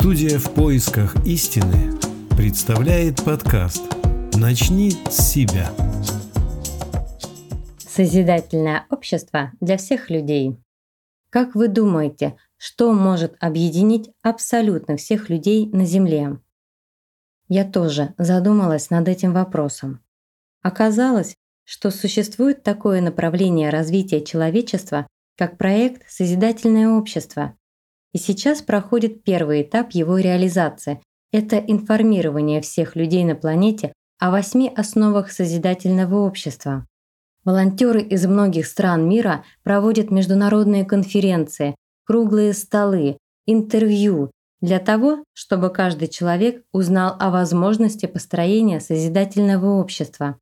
Студия в поисках истины представляет подкаст «Начни с себя». Созидательное общество для всех людей. Как вы думаете, что может объединить абсолютно всех людей на Земле? Я тоже задумалась над этим вопросом. Оказалось, что существует такое направление развития человечества, как проект «Созидательное общество». И сейчас проходит первый этап его реализации. Это информирование всех людей на планете о восьми основах созидательного общества. Волонтеры из многих стран мира проводят международные конференции, круглые столы, интервью для того, чтобы каждый человек узнал о возможности построения созидательного общества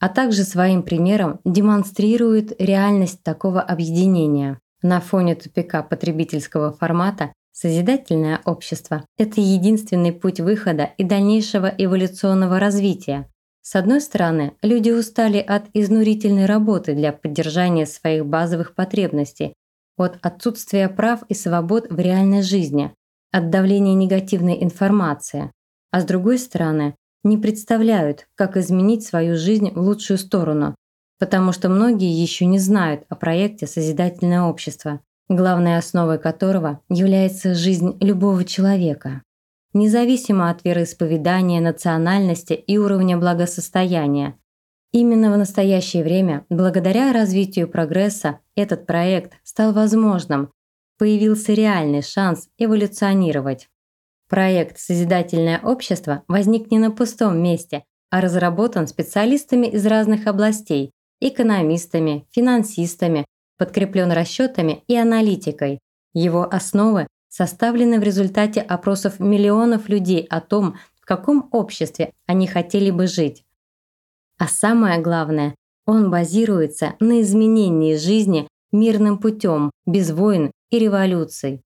а также своим примером демонстрирует реальность такого объединения. На фоне тупика потребительского формата созидательное общество – это единственный путь выхода и дальнейшего эволюционного развития. С одной стороны, люди устали от изнурительной работы для поддержания своих базовых потребностей, от отсутствия прав и свобод в реальной жизни, от давления негативной информации. А с другой стороны, не представляют, как изменить свою жизнь в лучшую сторону, потому что многие еще не знают о проекте «Созидательное общество», главной основой которого является жизнь любого человека. Независимо от вероисповедания, национальности и уровня благосостояния, именно в настоящее время, благодаря развитию прогресса, этот проект стал возможным, появился реальный шанс эволюционировать. Проект «Созидательное общество» возник не на пустом месте, а разработан специалистами из разных областей – экономистами, финансистами, подкреплен расчетами и аналитикой. Его основы составлены в результате опросов миллионов людей о том, в каком обществе они хотели бы жить. А самое главное, он базируется на изменении жизни мирным путем, без войн и революций.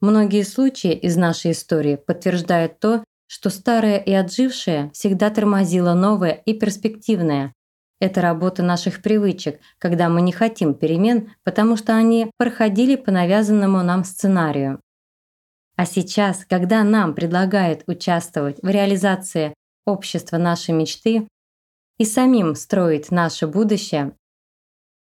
Многие случаи из нашей истории подтверждают то, что старое и отжившее всегда тормозило новое и перспективное. Это работа наших привычек, когда мы не хотим перемен, потому что они проходили по навязанному нам сценарию. А сейчас, когда нам предлагают участвовать в реализации общества нашей мечты и самим строить наше будущее,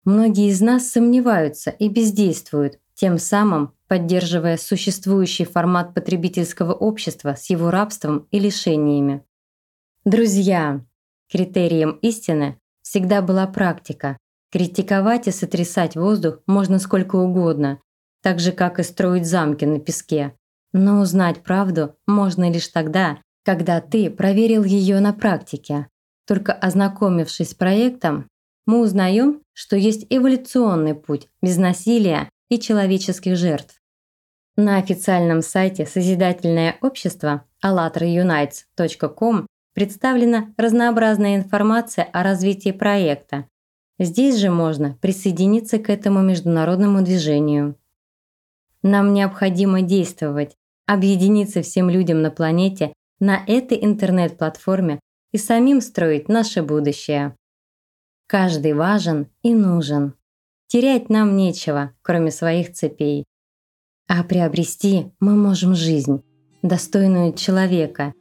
многие из нас сомневаются и бездействуют, тем самым поддерживая существующий формат потребительского общества с его рабством и лишениями. Друзья, критерием истины всегда была практика. Критиковать и сотрясать воздух можно сколько угодно, так же, как и строить замки на песке. Но узнать правду можно лишь тогда, когда ты проверил ее на практике. Только ознакомившись с проектом, мы узнаем, что есть эволюционный путь без насилия и человеческих жертв. На официальном сайте Созидательное общество allatraunites.com представлена разнообразная информация о развитии проекта. Здесь же можно присоединиться к этому международному движению. Нам необходимо действовать, объединиться всем людям на планете на этой интернет-платформе и самим строить наше будущее. Каждый важен и нужен. Терять нам нечего, кроме своих цепей. А приобрести мы можем жизнь, достойную человека.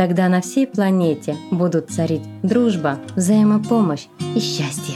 Тогда на всей планете будут царить дружба, взаимопомощь и счастье.